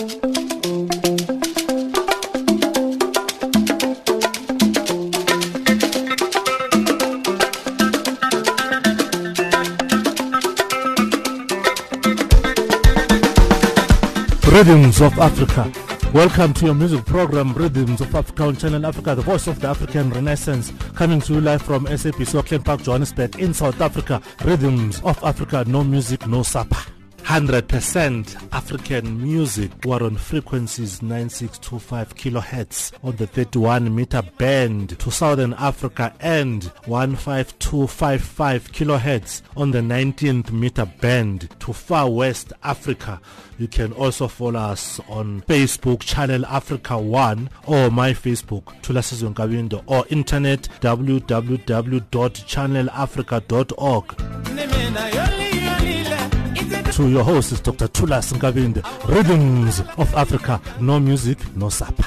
Rhythms of Africa. Welcome to your music program, Rhythms of Africa on Channel Africa, the voice of the African Renaissance, coming to you live from SABC Auckland Park, Johannesburg, in South Africa. Rhythms of Africa, no music, no supper. 100% African music. We're on frequencies 9625 kilohertz on the 31 meter band to Southern Africa and 15255 kilohertz on the 19th meter band to Far West Africa. You can also follow us on Facebook, Channel Africa 1 or my Facebook, Thulasizwe or internet www.channelafrica.org to your host is Dr. Thulas Nkabinde. Rhythms of Africa, no music, no supper.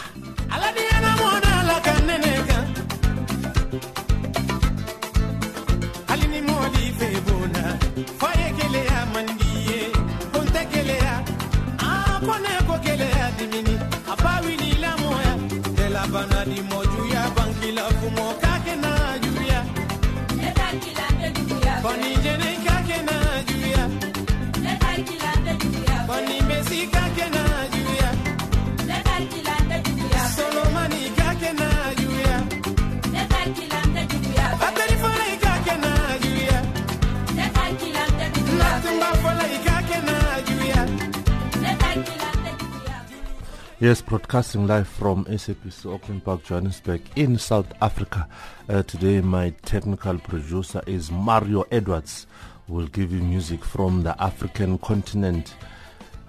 Yes, broadcasting live from SABC Auckland Park, Johannesburg, in South Africa. Uh, today, my technical producer is Mario Edwards. We'll give you music from the African continent.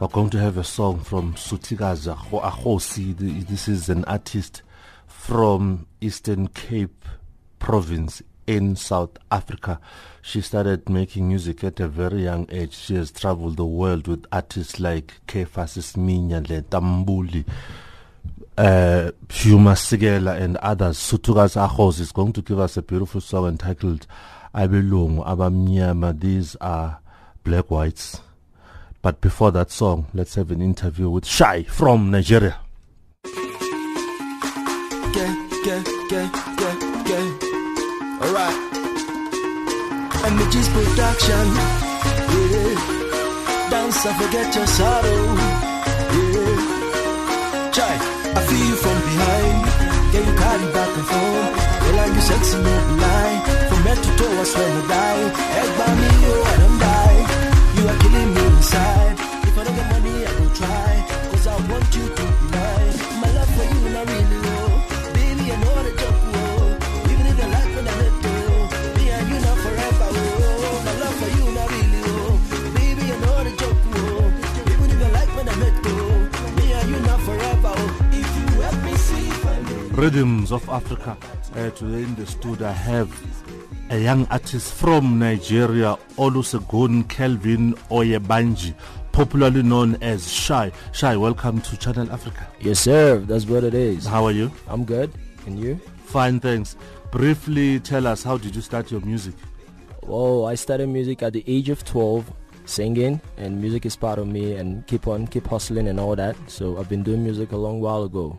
We're going to have a song from Sutikaza Ahosi. This is an artist from Eastern Cape Province in South Africa. She started making music at a very young age. She has traveled the world with artists like Caiphus Semenya, Tambuli, uh, Sigela, and others. Sutukas Ahos is going to give us a beautiful song entitled Abelungu, Abamnyama. These are black whites. But before that song, let's have an interview with Shai from Nigeria. Yeah, yeah. All right. Images production. Yeah. Dance and forget your sorrow. Yeah. Try. I feel you from behind. Yeah, you carry back and forth. Girl, are you sexy, no lie. From head to toe, I swear to die. Egg by me, you I don't die. You are killing me inside. If I don't get money, I will try. Cause I want you to Rhythms of Africa. Uh, today in the studio, I have a young artist from Nigeria, Olusegun Kelvin Oyebanji, popularly known as Shy. Shy, welcome to Channel Africa. Yes, sir. That's what it is. How are you? I'm good. And you? Fine, thanks. Briefly tell us, how did you start your music? Well, I started music at the age of 12, singing, and music is part of me, and keep on, keep hustling and all that. So I've been doing music a long while ago.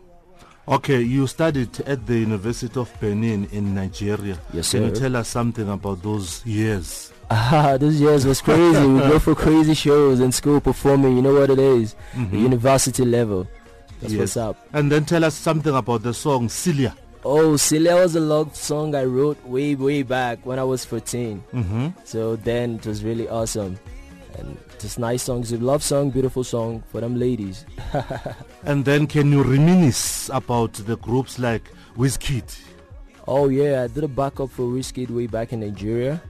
Okay, you studied at the University of Benin in Nigeria. Yes, sir. Can you tell us something about those years? Ah, those years was crazy. we go for crazy shows in school performing. You know what it is? The university level. That's Yes. what's up. And then tell us something about the song Celia. Oh, Celia was a love song I wrote way, way back when I was 14. Mm-hmm. So then it was really awesome. And just nice songs, a love song, beautiful song for them ladies. And then can you reminisce about the groups like Wizkid? Oh yeah, I did a backup for Wizkid way back in Nigeria.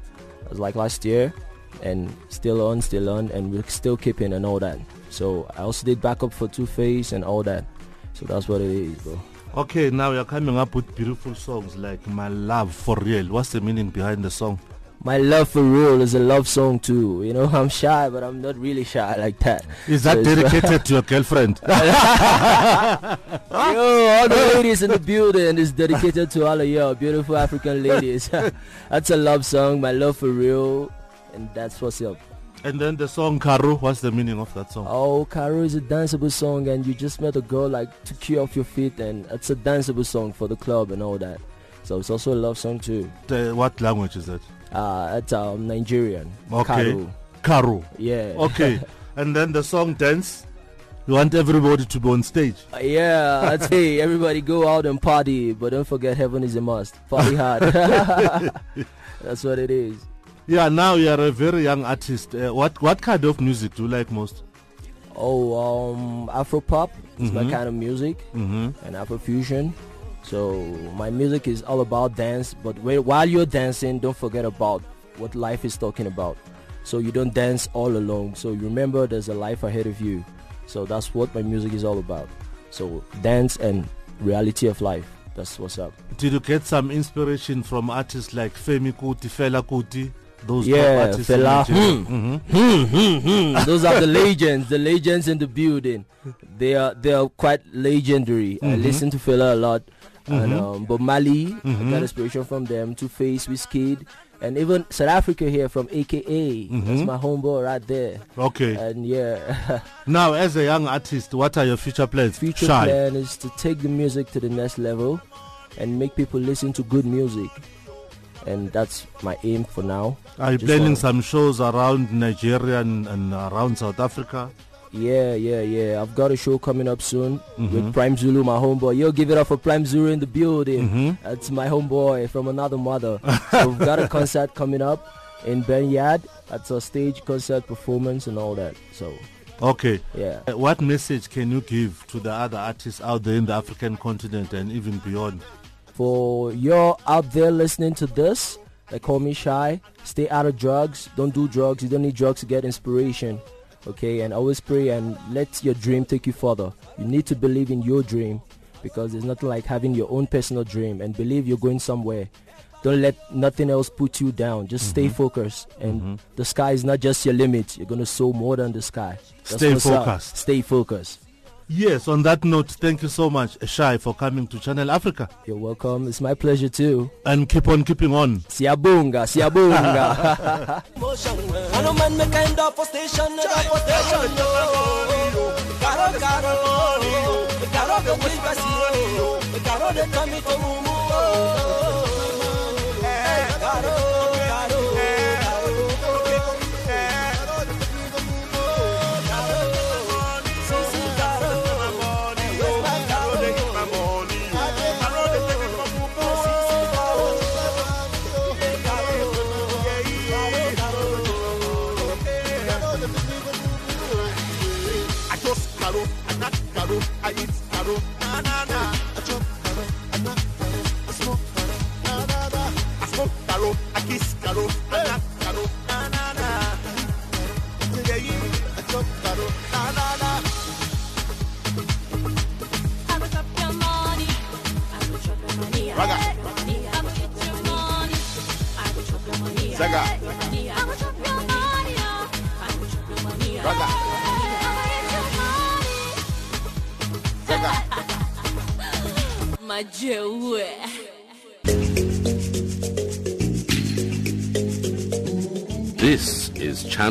It was like last year, and still on, still on, and we're still keeping and all that. So I also did backup for Two Face and all that. So that's what it is, bro. Okay, now you're coming up with beautiful songs like My Love for Real. What's the meaning behind the song? My love for real is a love song too. You know, I'm shy, but I'm not really shy like that. Is that So dedicated to your girlfriend? Yo, all the ladies in the building is dedicated to all of y'all, beautiful African ladies. that's a love song, my love for real, and that's what's up. And then the song Karu, what's the meaning of that song? Oh, Karu is a danceable song, and you just met a girl like to cue off your feet, and it's a danceable song for the club and all that. So it's also a love song too. The- what language is that? Uh, it's um, Nigerian. Okay. Karu. Yeah. Okay. and then the song Dance. You want everybody to be on stage. Uh, yeah, I'd say everybody go out and party, but don't forget heaven is a must. Party hard. That's what it is. Yeah, now you are a very young artist. Uh, what what kind of music do you like most? Oh, um, Afro pop is my Mhm. kind of music, Mm-hmm. and Afro fusion. So my music is all about dance, but while you're dancing, don't forget about what life is talking about. So you don't dance all alone. So you remember there's a life ahead of you. So that's what my music is all about. So dance and reality of life. That's what's up. Did you get some inspiration from artists like Femi Kuti, Fela Kuti? Those Yeah, Fela. Hmm. Mhm. Hmm, hmm, hmm. Those are the legends, the legends in the building. They are they are quite legendary. I Mhm. listen to Fela a lot. And Mhm. um, but Mali, I got inspiration from them. Two Face, Wizkid, and even South Africa here from AKA. That's Mhm. my homeboy right there. Okay. And yeah, Now, as a young artist, what are your future plans? future Shy. plan is to take the music to the next level, and make people listen to good music. And that's my aim for now. Are you planning some shows around Nigeria and, and around South Africa? Yeah, yeah, yeah. I've got a show coming up soon Mhm. with Prime Zulu, my homeboy. Yo, give it up for Prime Zulu in the building. Mhm. That's my homeboy from another mother. so we've got a concert coming up in Ben Yard. That's a stage concert performance and all that. So Okay. yeah. Uh, What message can you give to the other artists out there in the African continent and even beyond? For you're out there listening to this, they call me shy. Stay out of drugs. Don't do drugs. You don't need drugs to get inspiration. Okay, and always pray and let your dream take you further. You need to believe in your dream because it's nothing like having your own personal dream and believe you're going somewhere. Don't let nothing else put you down. Just stay mm-hmm. focused, and mm-hmm. the sky is not just your limit. You're gonna soar more than the sky. Stay what's up. focused. Stay focused. Yes, on that note, thank you so much, Shai, for coming to Channel Africa. You're welcome. It's my pleasure too. And keep on keeping on. Siabunga, siabunga. I know man caro, I not caro, I eat caro, na na na.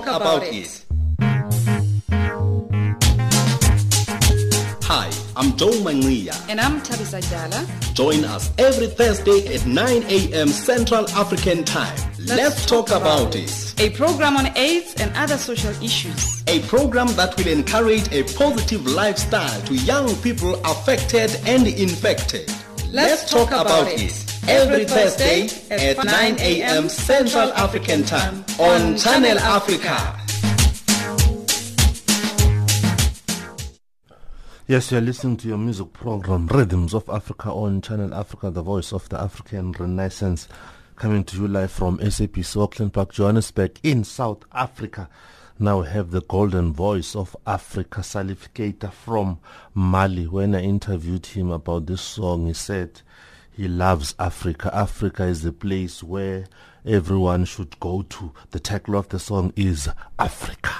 Talk about it. Hi, I'm Joe Mangria. And I'm Tabisa Jala. Join us every Thursday at 9 a.m. Central African Time. Let's, talk, about it. A program on AIDS and other social issues. A program that will encourage a positive lifestyle to young people affected and infected. Let's talk about it. Every Thursday at 9 a.m. Central African Time on Channel Africa. Yes, you're listening to your music program, Rhythms of Africa on Channel Africa, the voice of the African Renaissance, coming to you live from SABC Auckland Park, Johannesburg, in South Africa. Now we have the golden voice of Africa, Salif Keita from Mali. When I interviewed him about this song, he said he loves Africa. Africa is the place where everyone should go to. The title of the song is Africa.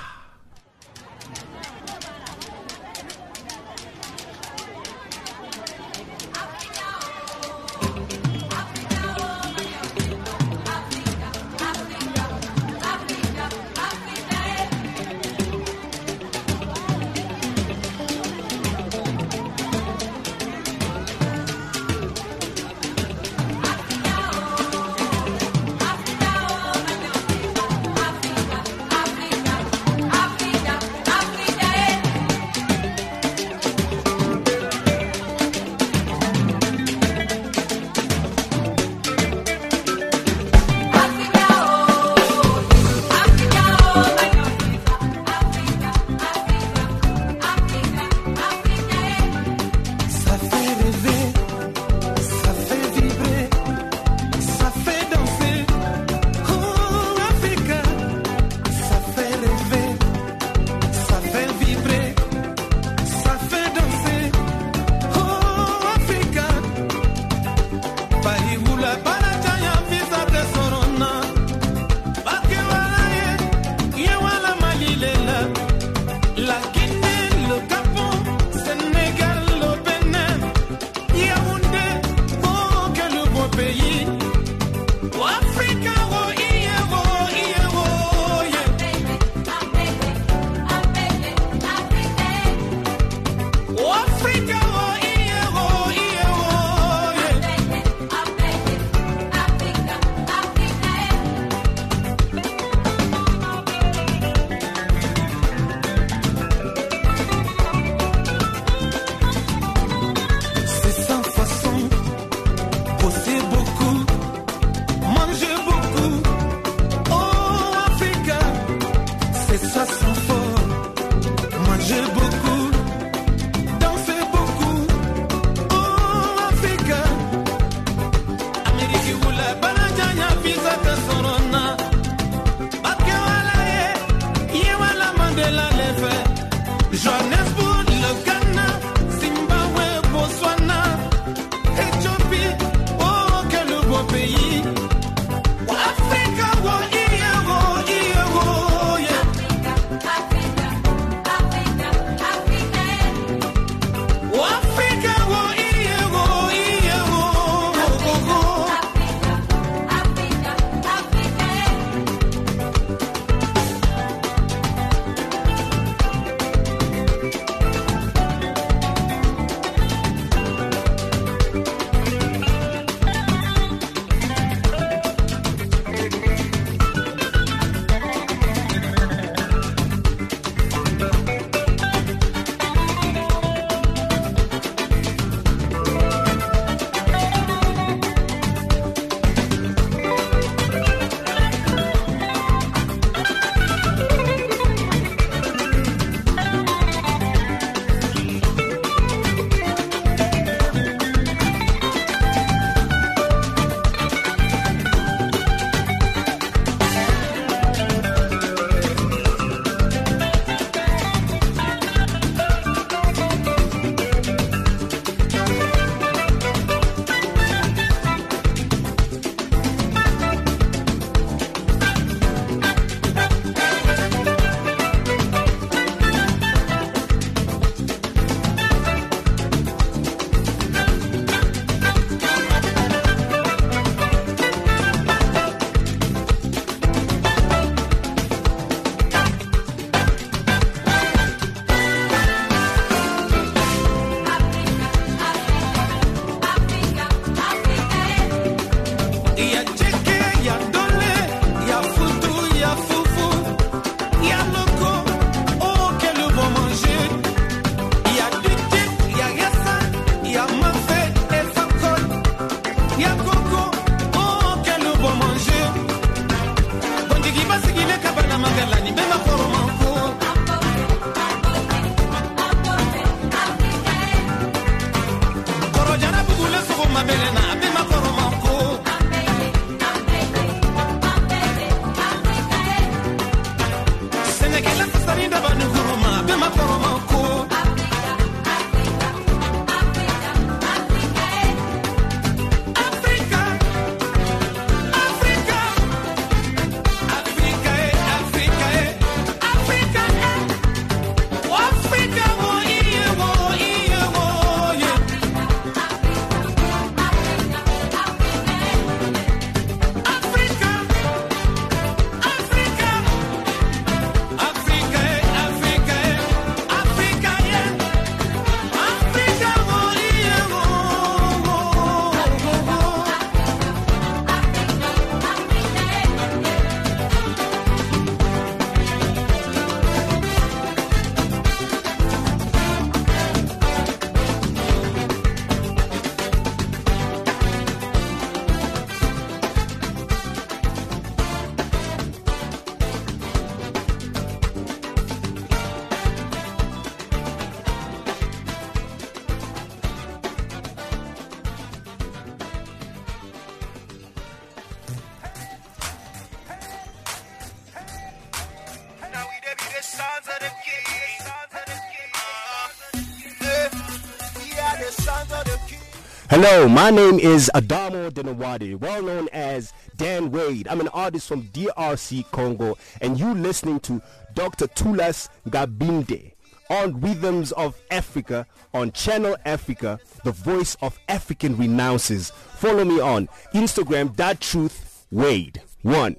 Hello, my name is Adamo Denawadi, well known as Dan Wade. I'm an artist from DRC Congo, and you listening to Dr. Thulas Nkabinde on Rhythms of Africa on Channel Africa, the voice of African Renaissance. Follow me on Instagram, that truth Wade. One.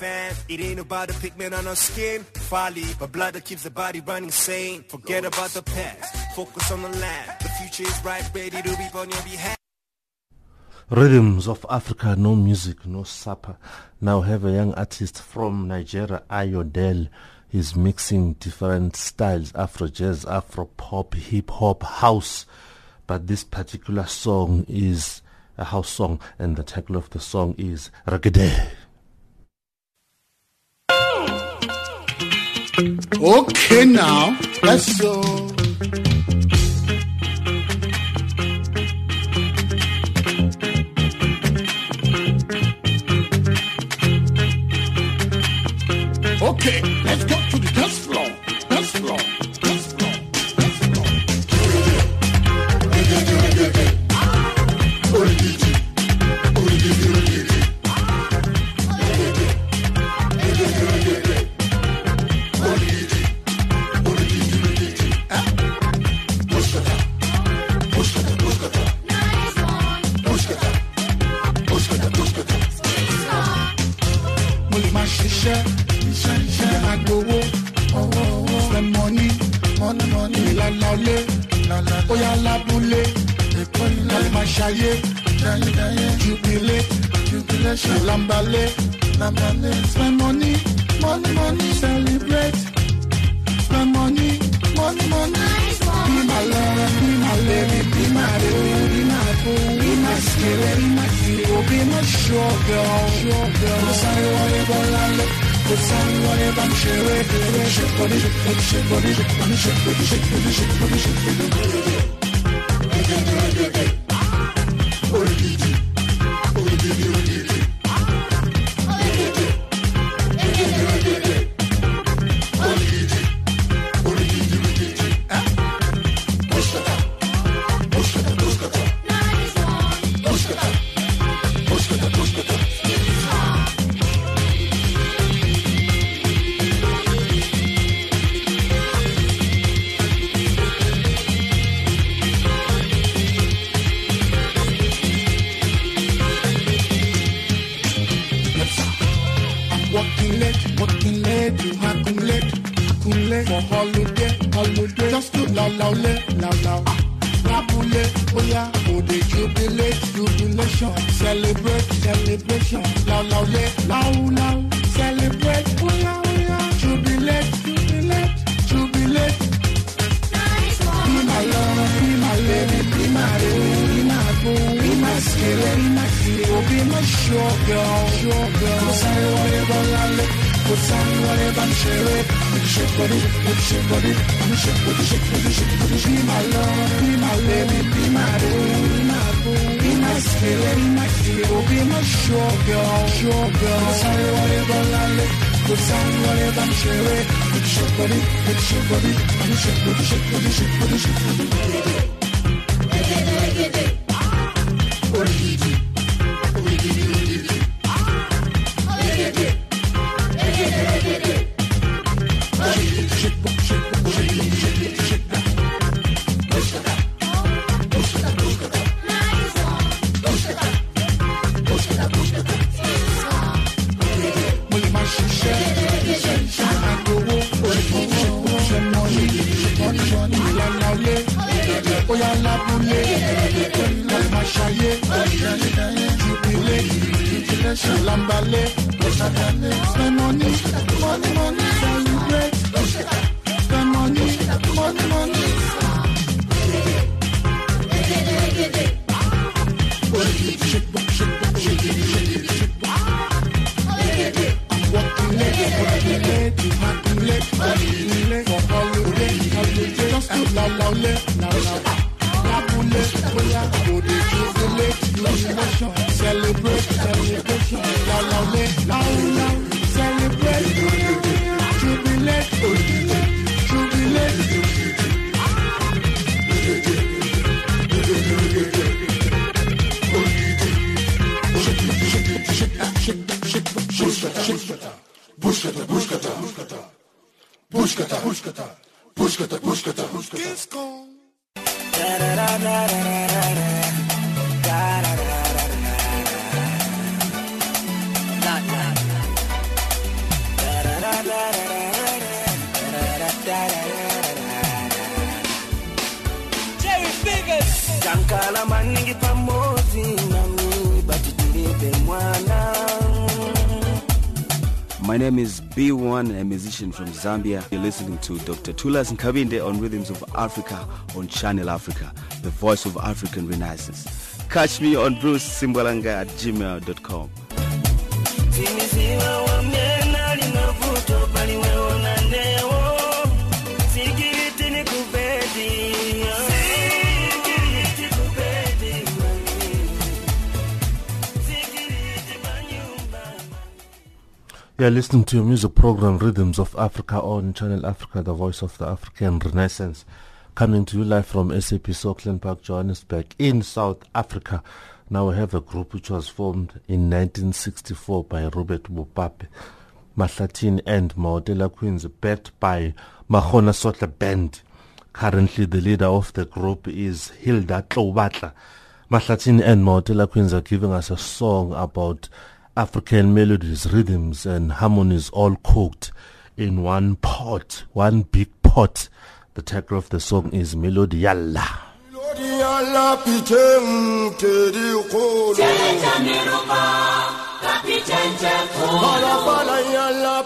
Fam, it ain't about the pigment on our skin. Folly, but blood that keeps the body running sane. Forget about the past, focus on the land. The future is right, ready to reap on your behalf. Rhythms of Africa, no music, no supper. Now have a young artist from Nigeria, Ayodel. He's mixing different styles, Afro jazz, Afro pop, hip hop, house. But this particular song is a house song and the title of the song is Reggae. Okay, now let's go. Okay, money ìlànà ọlé ó yá lábúlé èkó jubilé lambalé spend money money money celebrate spend money money money. Be my love, be my lady, be my lady, be my boo, be my skillet, be my hero, be my sure girl, sure girl. Kò sáré wọlé bọ́lá lé, kò sáré wọlé bá mi ṣeré, ṣeré ṣe bọ́dí, bọ́dí ṣe bọ́dí, bọ́dí ṣe bọ́dí ṣe bọ́dí ṣe bọ́dí ṣe bọ́dí ṣe. Be my sure girl, sure girl. Sáré wọlé bọ́ lálẹ́, kò sáré wọlé bá ń ṣeré. Kò ti ṣe bọ́dí, kò ti ṣe bọ́dí, kò ti ṣe, kò ti ṣe, Jankala maningi pamozi nami mwana My name is B1, a musician from Zambia. You're listening to Dr. Thulas Nkabinde on Rhythms of Africa on Channel Africa, the voice of African Renaissance. Catch me on Bruce Simbalanga at gmail.com. You're listening to your music program Rhythms of Africa on Channel Africa, the voice of the African Renaissance. Coming to you live from SABC Auckland Park, Johannesburg, in South Africa. Now we have a group which was formed in 1964 by Robert Bopape, Mahlathini and Mahotella Queens, backed by Makgona Tsohle Band. Currently, the leader of the group is Hilda Tloubatla. Mahlathini and Mahotella Queens are giving us a song about African melodies, rhythms, and harmonies all cooked in one pot, one big pot. The title of the song is Melody Yalla. Yalla piteng tedi kolo. Bala bala yalla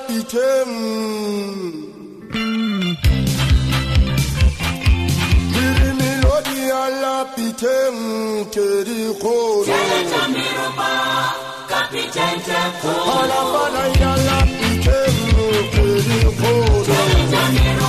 piteng. Biri melody yalla piteng tedi kolo. Bala bala yalla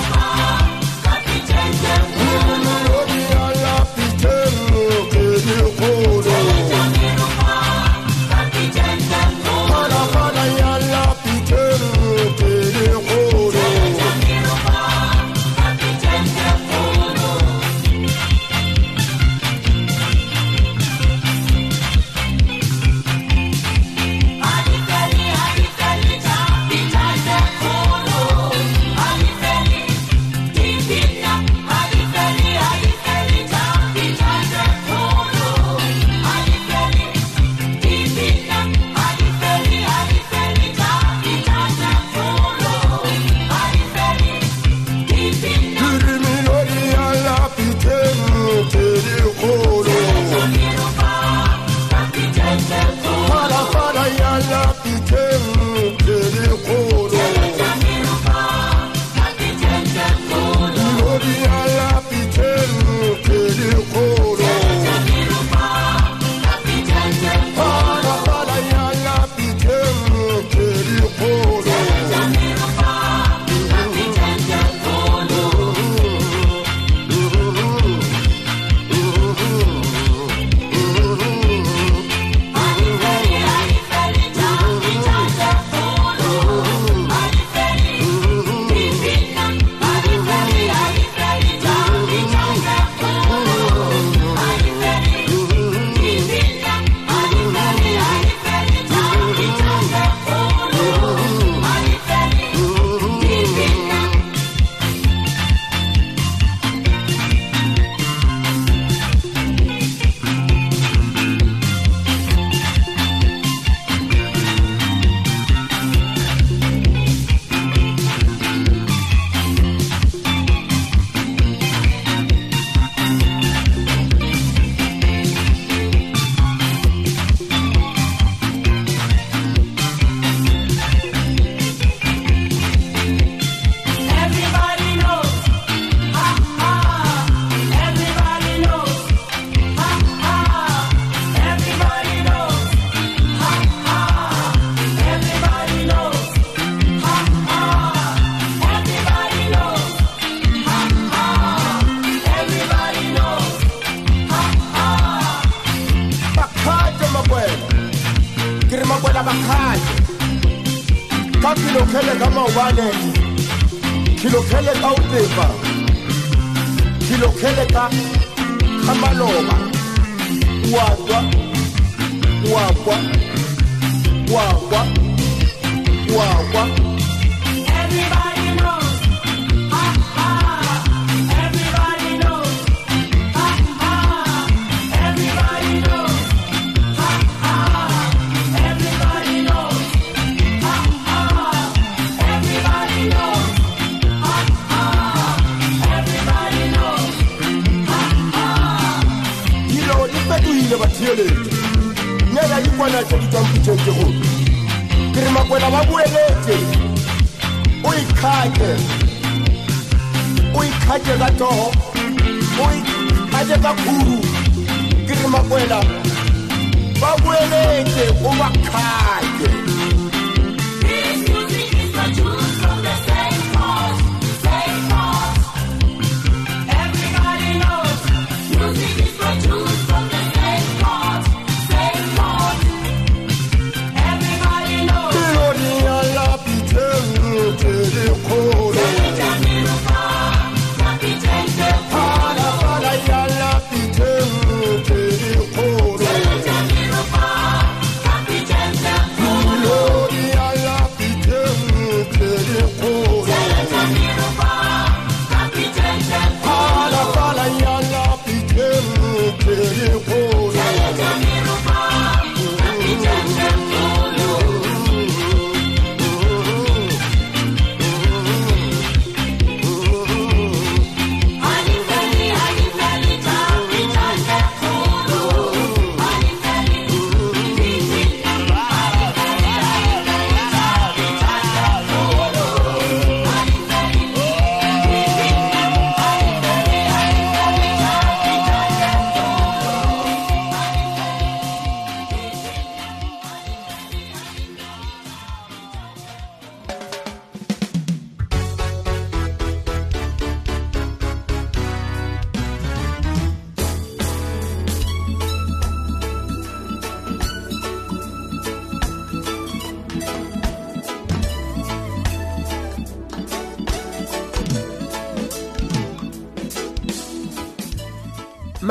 khilokhele ka maobane khilokhele ka utepa khilokhele ka ka maloba. Wakwa wakwa wakwa wakwa Everybody fetohile batheeletso nyela di kwana tse di tswang putheng ke go ke re makwela ba boeletse o ikgake o ikgake ka toho o ikgake ka khuru ke re makwela ba boeletse o ba kgake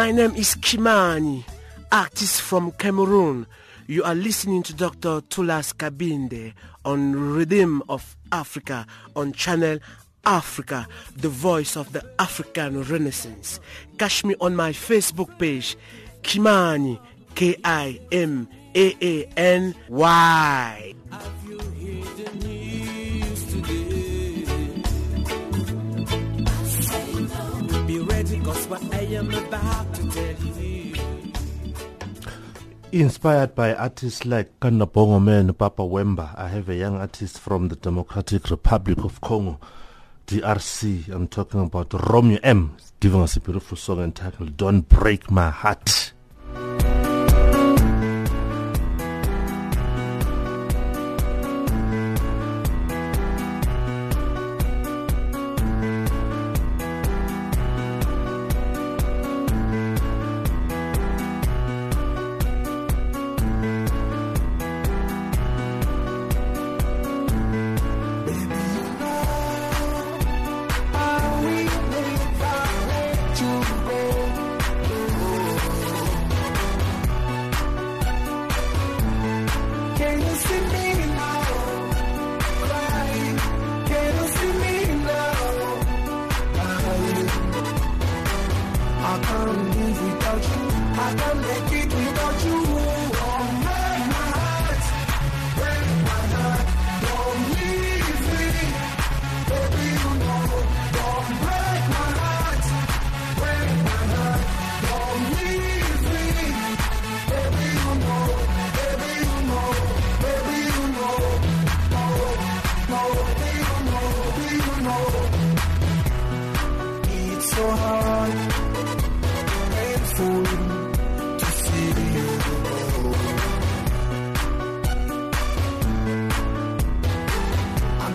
My name is Kimani, artist from Cameroon. You are listening to Dr. Thulas Nkabinde on Rhythm of Africa on channel Africa, the voice of the African Renaissance. Catch me on my Facebook page, Kimani, K-I-M-A-A-N-Y. Cause what I am about. Inspired by artists like Kanda Bongo Man, and Papa Wemba, I have a young artist from the Democratic Republic of Congo, DRC. I'm talking about Romeo M, giving us a beautiful song entitled Don't Break My Heart.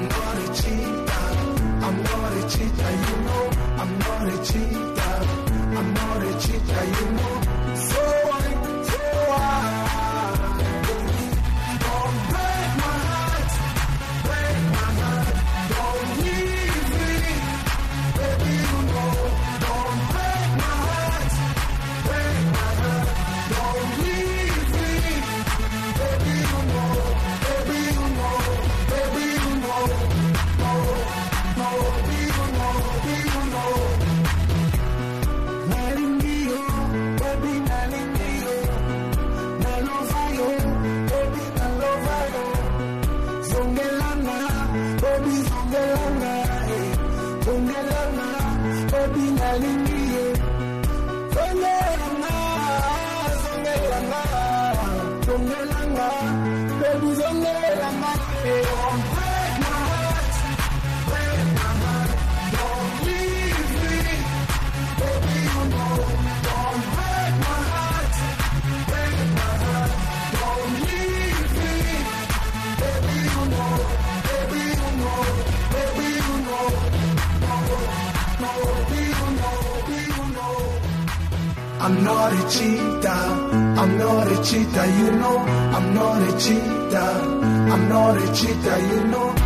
Not a cheater. I'm not a cheater, you know. I'm not a cheater. I'm not a cheater, you know. I'm not a cheater. I'm not a cheater, you know. I'm not a cheater. I'm not a cheater, you know.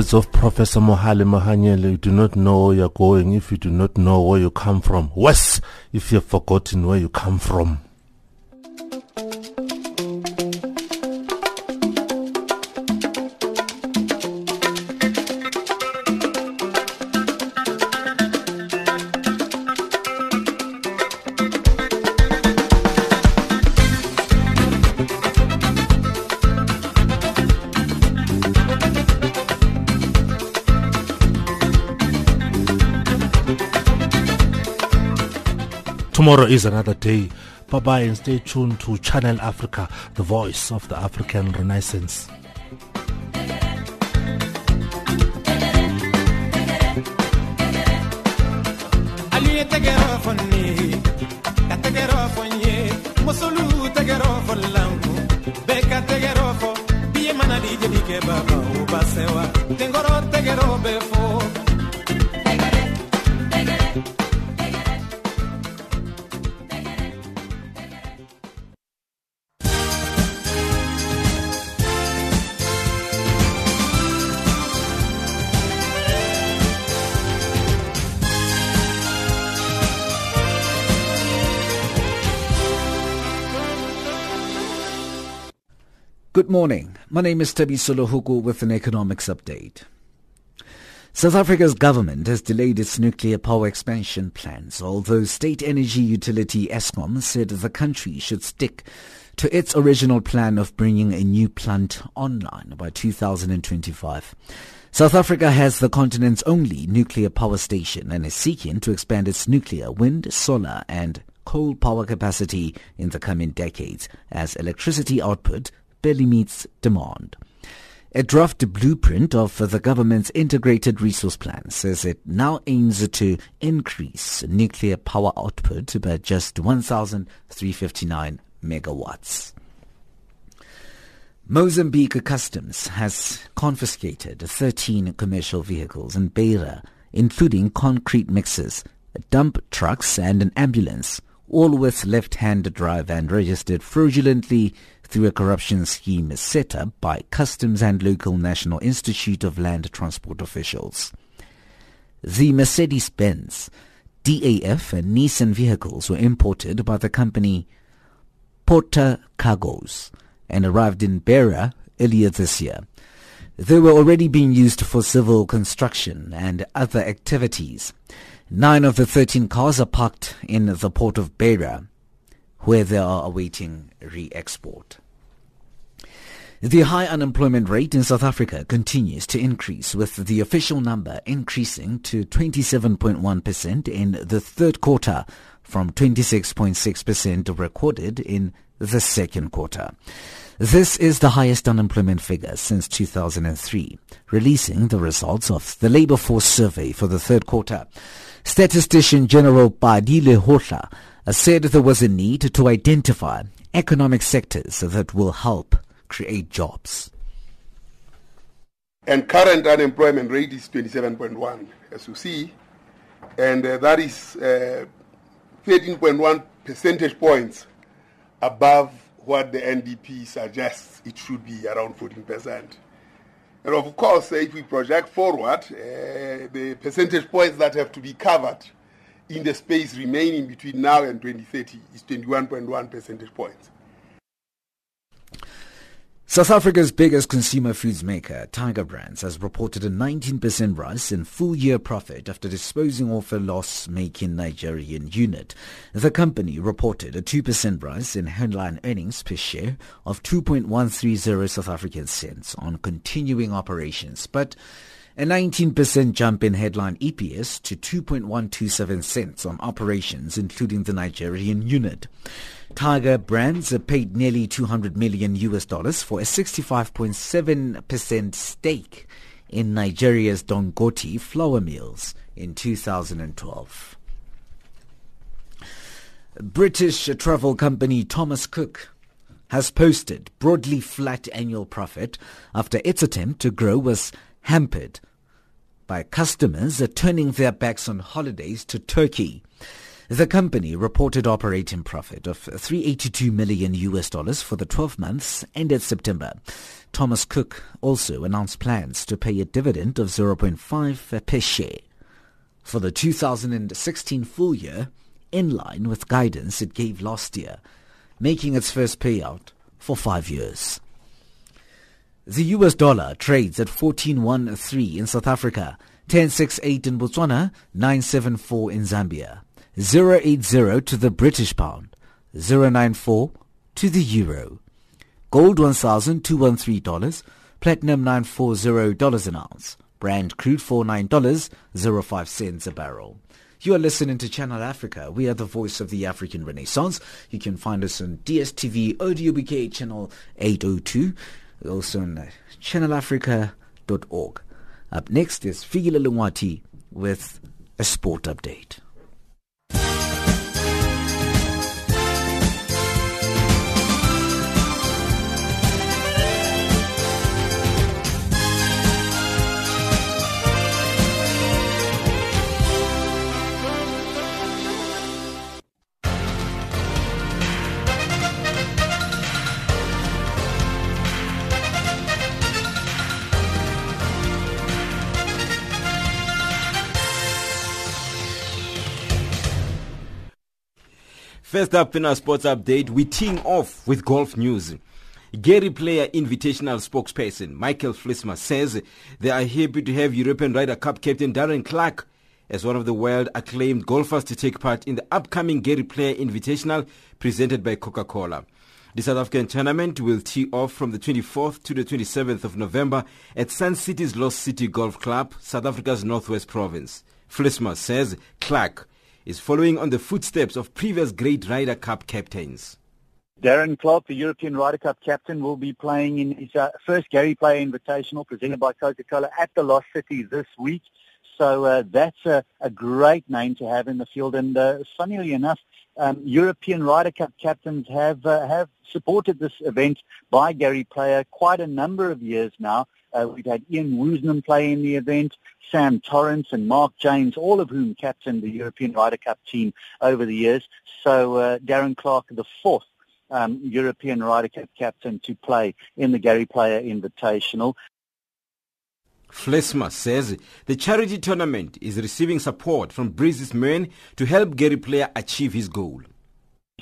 Words of Professor Mohale Mahanyele, you do not know where you're going if you do not know where you come from. Worse, if you've forgotten where you come from. Tomorrow is another day. Bye bye and stay tuned to Channel Africa, the voice of the African Renaissance. aliye tegero fonni morning. My name is Tabi Solohuku with an economics update. South Africa's government has delayed its nuclear power expansion plans, although state energy utility Eskom said the country should stick to its original plan of bringing a new plant online by 2025. South Africa has the continent's only nuclear power station and is seeking to expand its nuclear, wind, solar and coal power capacity in the coming decades as electricity output barely meets demand. A draft blueprint of the government's integrated resource plan says it now aims to increase nuclear power output by just 1,359 megawatts. Mozambique Customs has confiscated 13 commercial vehicles in Beira, including concrete mixers, dump trucks and an ambulance, all with left-hand drive and registered fraudulently through a corruption scheme set up by Customs and local National Institute of Land Transport officials. The Mercedes-Benz, DAF and Nissan vehicles were imported by the company Porta Cargos and arrived in Beira earlier this year. They were already being used for civil construction and other activities. Nine of the 13 cars are parked in the port of Beira, where they are awaiting re-export. The high unemployment rate in South Africa continues to increase, with the official number increasing to 27.1% in the third quarter from 26.6% recorded in the second quarter. This is the highest unemployment figure since 2003, releasing the results of the labor force survey for the third quarter. Statistician General Pali Lehohla said there was a need to identify economic sectors that will help create jobs. And current unemployment rate is 27.1, as you see, and uh, that is uh, 13.1 percentage points above what the NDP suggests it should be around 14%. And of course, if we project forward, uh, the percentage points that have to be covered in the space remaining between now and 2030 is 21.1 percentage points. South Africa's biggest consumer foods maker, Tiger Brands, has reported a 19% rise in full-year profit after disposing of a loss-making Nigerian unit. The company reported a 2% rise in headline earnings per share of 2.130 South African cents on continuing operations, but a 19% jump in headline EPS to 2.127 cents on operations, including the Nigerian unit. Tiger Brands paid nearly 200 million US dollars for a 65.7% stake in Nigeria's Dangote flour mills in 2012. British travel company Thomas Cook has posted broadly flat annual profit after its attempt to grow was hampered by customers turning their backs on holidays to Turkey. The company reported operating profit of 382 million US dollars for the 12 months ended September. Thomas Cook also announced plans to pay a dividend of 0.5 per share for the 2016 full year in line with guidance it gave last year, making its first payout for 5 years. The US dollar trades at 14.13 in South Africa, 10.68 in Botswana, 9.74 in Zambia. 0.80 to the British pound, 0.94 to the euro. Gold $1,213, platinum $940 an ounce, Brent crude $49.05 cents a barrel. You are listening to Channel Africa. We are the voice of the African Renaissance. You can find us on DSTV ODUBK channel 802, also on channelafrica.org. Up next is Figila Lungwati with a sport update. First up in our sports update, we team off with golf news. Gary Player Invitational spokesperson Michael Vlismas says they are happy to have European Ryder Cup captain Darren Clarke as one of the world acclaimed golfers to take part in the upcoming Gary Player Invitational presented by Coca-Cola. The South African tournament will tee off from the 24th to the 27th of November at Sun City's Lost City Golf Club, South Africa's Northwest Province. Vlismas says Clarke is following on the footsteps of previous great Ryder Cup captains. Darren Clarke, the European Ryder Cup captain, will be playing in his uh, first Gary Player Invitational presented by Coca-Cola at the Lost City this week. So uh, that's a, a great name to have in the field. And uh, funnily enough, um, European Ryder Cup captains have uh, have supported this event by Gary Player quite a number of years now. Uh, we've had Ian Woosnam play in the event, Sam Torrance and Mark James, all of whom captained the European Ryder Cup team over the years. So uh, Darren Clarke, the fourth um, European Ryder Cup captain to play in the Gary Player Invitational. Vlismas says the charity tournament is receiving support from Breeze's men to help Gary Player achieve his goal.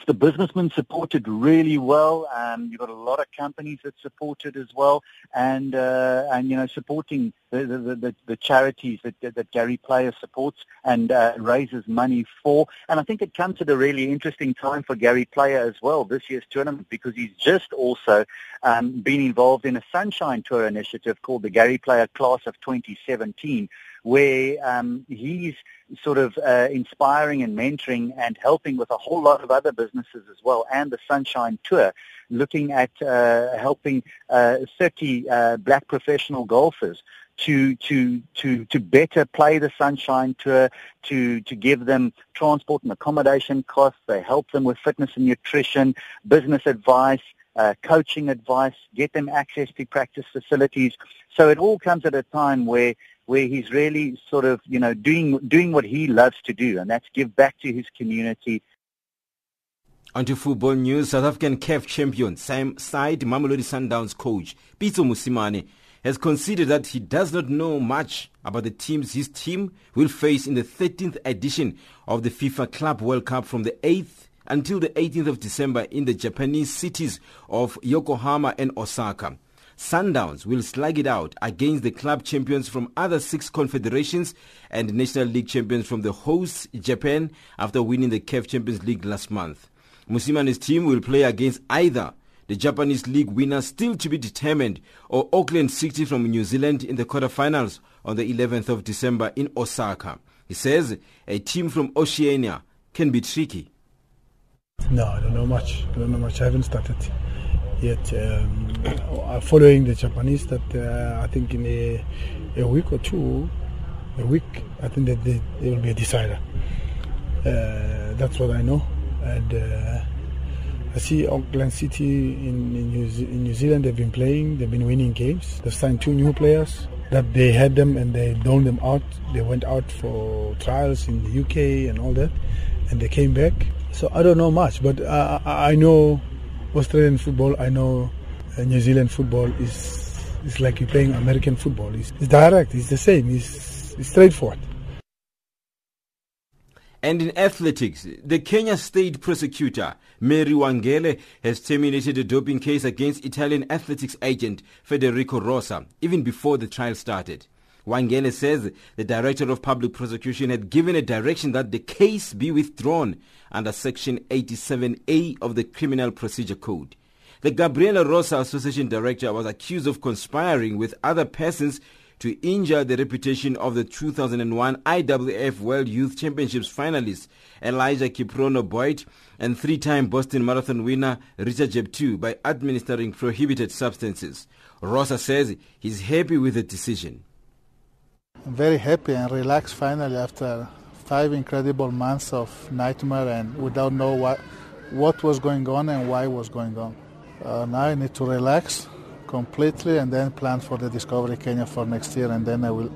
The businessmen supported really well. Um, you've got a lot of companies that supported as well, and uh, and you know supporting the the, the, the charities that, that, that Gary Player supports and uh, raises money for. And I think it comes at a really interesting time for Gary Player as well this year's tournament because he's just also um, been involved in a Sunshine Tour initiative called the Gary Player Class of 2017, where um, he's sort of uh, inspiring and mentoring and helping with a whole lot of other businesses as well, and the Sunshine Tour, looking at uh, helping uh, 30 uh, black professional golfers to to to to better play the Sunshine Tour, to to give them transport and accommodation costs. They help them with fitness and nutrition, business advice, uh, coaching advice, get them access to practice facilities. So it all comes at a time where where he's really sort of you know doing doing what he loves to do, and that's give back to his community. On to football news, South African CAF champion side Mamelodi Sundowns coach Pitso Mosimane has conceded that he does not know much about the teams his team will face in the 13th edition of the FIFA Club World Cup from the 8th until the 18th of December in the Japanese cities of Yokohama and Osaka. Sundowns will slug it out against the club champions from other six confederations and National League champions from the host Japan after winning the CAF Champions League last month. Mosimane's team will play against either the Japanese League winner still to be determined or Auckland City from New Zealand in the quarterfinals on the 11th of December in Osaka. He says a team from Oceania can be tricky. No, I don't know much. I don't know much. I haven't started yet. Um, I'm following the Japanese that uh, I think in a, a week or two, a week, I think that they, will be a decider. Uh, that's what I know. And uh, I see Auckland City in, in, New Ze- in New Zealand, they've been playing, they've been winning games. They've signed two new players that they had them and they loaned them out. They went out for trials in the UK and all that, and they came back. So I don't know much, but I, I know Australian football. I know uh, New Zealand football is it's like you're playing American football. It's, it's direct. It's the same. It's, it's straightforward. And in athletics, the Kenya State prosecutor, Mary Wangele, has terminated a doping case against Italian athletics agent Federico Rosa, even before the trial started. Wangele says the Director of Public Prosecution had given a direction that the case be withdrawn under Section 87A of the Criminal Procedure Code. The Gabriela Rosa Association Director was accused of conspiring with other persons to injure the reputation of the 2001 IWF World Youth Championships finalist Elijah Kiprono Boyd and three-time Boston Marathon winner Rita Jeptoo by administering prohibited substances. Rosa says he's happy with the decision. I'm very happy and relaxed finally after five incredible months of nightmare and without know what what was going on and why was going on. Uh, now I need to relax completely and then plan for the Discovery Kenya for next year and then I will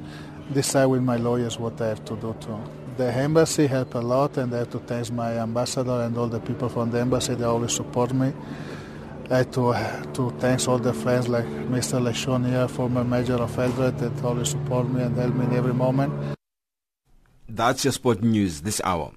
decide with my lawyers what I have to do to. The embassy helped a lot and I have to thank my ambassador and all the people from the embassy they always support me. To, to thank all the friends like Mr. Lechon here, former Major of Eldoret that always support me and help me in every moment. That's your sport news this hour.